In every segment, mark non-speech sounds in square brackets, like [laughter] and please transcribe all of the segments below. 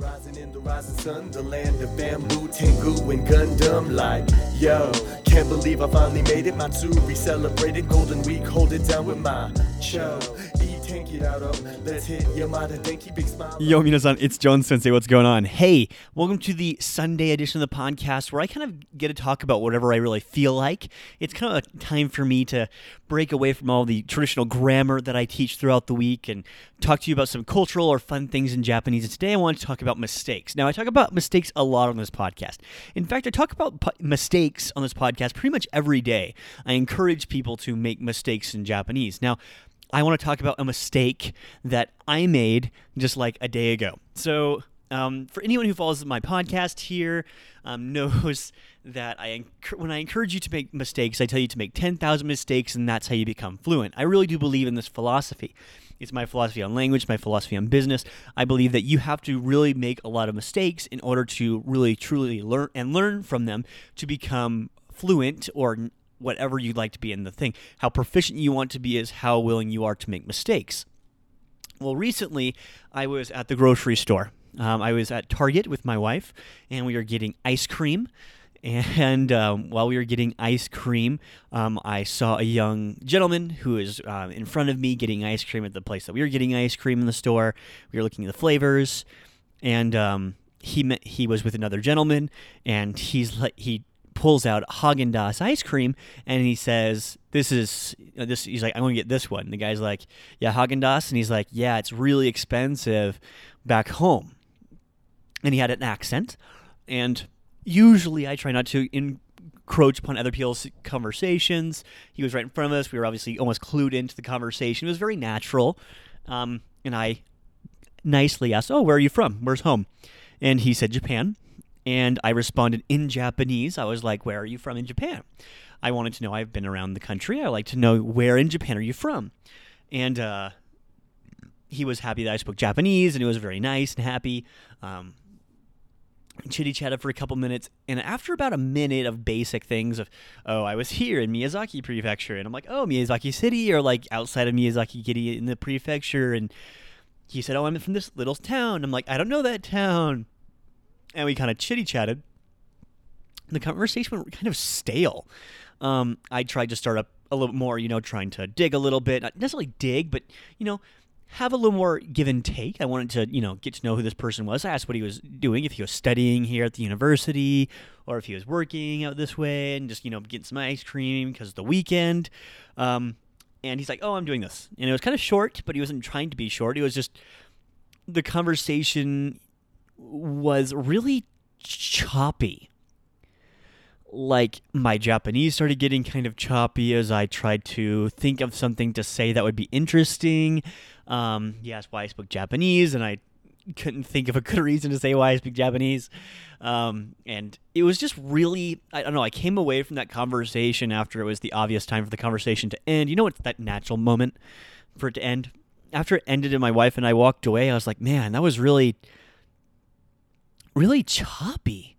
Rising in the rising sun, the land of bamboo, Tengu, and Gundam. Like, yo, can't believe I finally made it. My two Matsuri celebrated Golden Week, hold it down with my smile. Yo, minasan, it's Jones Sensei. What's going on? Hey, welcome to the Sunday edition of the podcast where I kind of get to talk about whatever I really feel like. It's kind of a time for me to break away from all the traditional grammar that I teach throughout the week and talk to you about some cultural or fun things in Japanese. And today I want to talk about mistakes. Now, I talk about mistakes a lot on this podcast. In fact, I talk about po- mistakes on this podcast pretty much every day. I encourage people to make mistakes in Japanese. Now, I want to talk about a mistake that I made just like a day ago. So, um, for anyone who follows my podcast here, um, [laughs] knows that I enc- when I encourage you to make mistakes, I tell you to make 10,000 mistakes, and that's how you become fluent. I really do believe in this philosophy. It's my philosophy on language, my philosophy on business. I believe that you have to really make a lot of mistakes in order to really truly learn and learn from them to become fluent or whatever you'd like to be in the thing. How proficient you want to be is how willing you are to make mistakes. Well, recently I was at the grocery store. Um, I was at Target with my wife, and we were getting ice cream. [laughs] And um, while we were getting ice cream, um, I saw a young gentleman who was uh, in front of me getting ice cream at the place that we were getting ice cream in the store. We were looking at the flavors, and um, he met, he was with another gentleman, and he's like he pulls out Haagen Dazs ice cream and he says, "This is this." He's like, "I'm going to get this one." And the guy's like, "Yeah, Haagen Dazs," and he's like, "Yeah, it's really expensive back home." And he had an accent, and usually I try not to encroach upon other people's conversations. He was right in front of us. We were obviously almost clued into the conversation. It was very natural, um, and I nicely asked, "Oh, where are you from? Where's home?" And he said, "Japan." And I responded in Japanese. I was like, Where are you from in Japan? I wanted to know. I've been around the country. I like to know where in Japan are you from? And uh, he was happy that I spoke Japanese, and he was very nice and happy. Um, chitty chatted for a couple minutes, and after about a minute of basic things of, oh, I was here in Miyazaki Prefecture, and I'm like, oh, Miyazaki City, or like outside of Miyazaki City in the prefecture, and he said, oh, I'm from this little town. I'm like, I don't know that town and we kind of chitty chatted. The conversation went kind of stale. Um, I tried to start up a little more, you know, trying to dig a little bit, not necessarily dig, but you know, have a little more give and take. I wanted to, you know, get to know who this person was. I asked what he was doing, if he was studying here at the university, or if he was working out this way, and just, you know, getting some ice cream because the weekend. Um, and he's like, "Oh, I'm doing this," and it was kind of short, but he wasn't trying to be short. It was just the conversation was really choppy. Like my Japanese started getting kind of choppy as I tried to think of something to say that would be interesting. Um, he asked why I spoke Japanese, and I couldn't think of a good [laughs] reason to say why I speak Japanese. Um, and it was just really, I don't know, I came away from that conversation after it was the obvious time for the conversation to end. You know, it's that natural moment for it to end. After it ended and my wife and I walked away, I was like, man, that was really really choppy.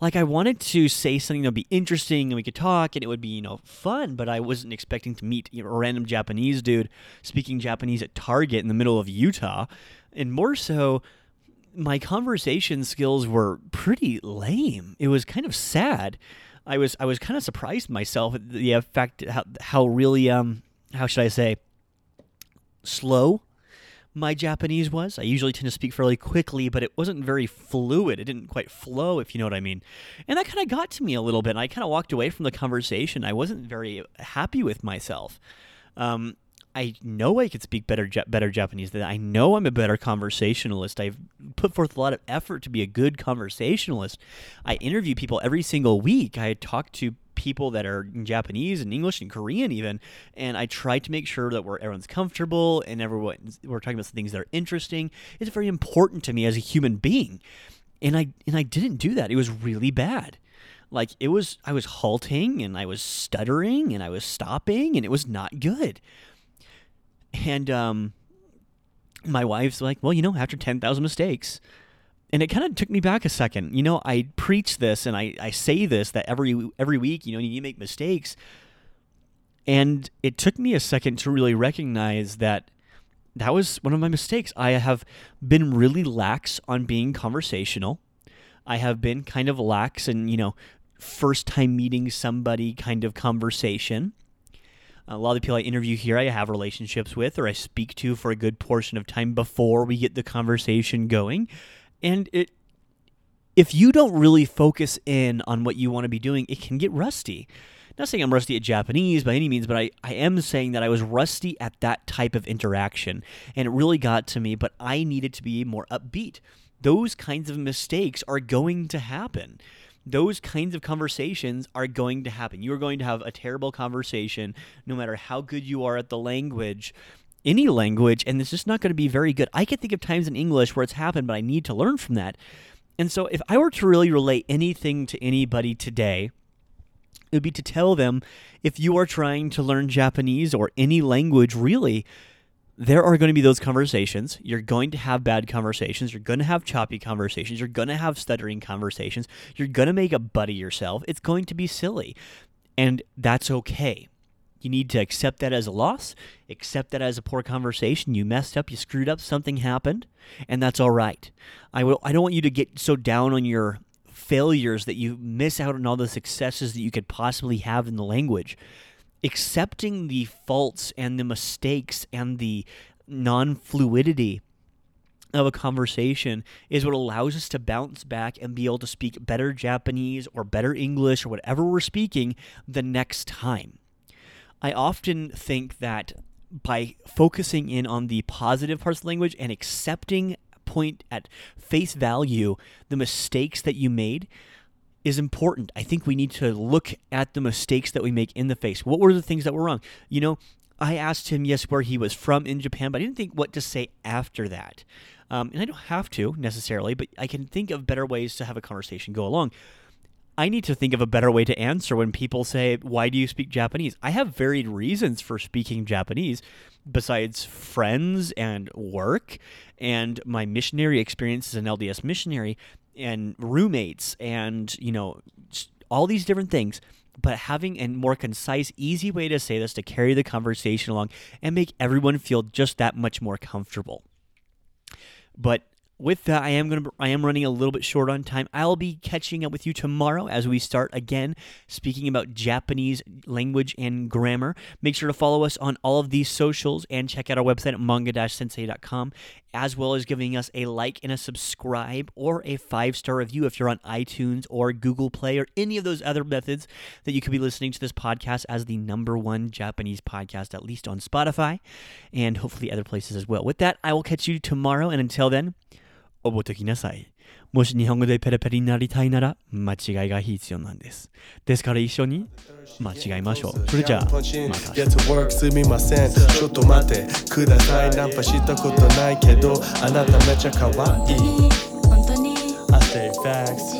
Like I wanted to say something that would be interesting and we could talk and it would be, you know, fun, but I wasn't expecting to meet you know, a random Japanese dude speaking Japanese at Target in the middle of Utah. And more so, my conversation skills were pretty lame. It was kind of sad. I was I was kind of surprised myself at the fact how how really um how should I say slow my Japanese was. I usually tend to speak fairly quickly, but it wasn't very fluid. It didn't quite flow, if you know what I mean. And that kind of got to me a little bit. I kind of walked away from the conversation. I wasn't very happy with myself. Um, I know I could speak better better Japanese. I know I'm a better conversationalist. I've put forth a lot of effort to be a good conversationalist. I interview people every single week. I talk to people that are in Japanese and English and Korean even, and I try to make sure that we're everyone's comfortable and everyone we're talking about things that are interesting. It's very important to me as a human being, and I and I didn't do that. It was really bad. Like it was, I was halting and I was stuttering and I was stopping, and it was not good. And um, my wife's like, well, you know, after ten thousand mistakes and it kind of took me back a second. You know, I preach this and I, I say this that every every week, you know, you make mistakes. And it took me a second to really recognize that that was one of my mistakes. I have been really lax on being conversational. I have been kind of lax in, you know, first time meeting somebody kind of conversation. A lot of the people I interview here, I have relationships with or I speak to for a good portion of time before we get the conversation going. And it if you don't really focus in on what you want to be doing, it can get rusty. Not saying I'm rusty at Japanese by any means, but I, I am saying that I was rusty at that type of interaction. And it really got to me, but I needed to be more upbeat. Those kinds of mistakes are going to happen. Those kinds of conversations are going to happen. You're going to have a terrible conversation no matter how good you are at the language any language, and it's just not going to be very good. I can think of times in English where it's happened, but I need to learn from that. And so, if I were to really relate anything to anybody today, it would be to tell them if you are trying to learn Japanese or any language, really, there are going to be those conversations. You're going to have bad conversations. You're going to have choppy conversations. You're going to have stuttering conversations. You're going to make a butt of yourself. It's going to be silly. And that's okay. You need to accept that as a loss, accept that as a poor conversation. You messed up, you screwed up, something happened, and that's all right. I will I don't want you to get so down on your failures that you miss out on all the successes that you could possibly have in the language. Accepting the faults and the mistakes and the non-fluidity of a conversation is what allows us to bounce back and be able to speak better Japanese or better English or whatever we're speaking the next time. I often think that by focusing in on the positive parts of language and accepting point at face value the mistakes that you made is important. I think we need to look at the mistakes that we make in the face. What were the things that were wrong? You know, I asked him, yes, where he was from in Japan, but I didn't think what to say after that. Um, and I don't have to necessarily, but I can think of better ways to have a conversation go along. I need to think of a better way to answer when people say, Why do you speak Japanese? I have varied reasons for speaking Japanese besides friends and work and my missionary experience as an LDS missionary and roommates and, you know, all these different things. But having a more concise, easy way to say this to carry the conversation along and make everyone feel just that much more comfortable. But with that, I am going to I am running a little bit short on time. I'll be catching up with you tomorrow as we start again speaking about Japanese language and grammar. Make sure to follow us on all of these socials and check out our website at manga-sensei.com as well as giving us a like and a subscribe or a five-star review if you're on iTunes or Google Play or any of those other methods that you could be listening to this podcast as the number 1 Japanese podcast at least on Spotify and hopefully other places as well. With that, I will catch you tomorrow and until then, 覚えておきなさい。もし日本語でペラペラになりたいなら間違いが必要なんです。ですから一緒に間違いましょう。それじゃあ、またすみません。ちょっと待って。ください。ナンパしたことないけどあなためちゃ可愛い。本当に。I say facts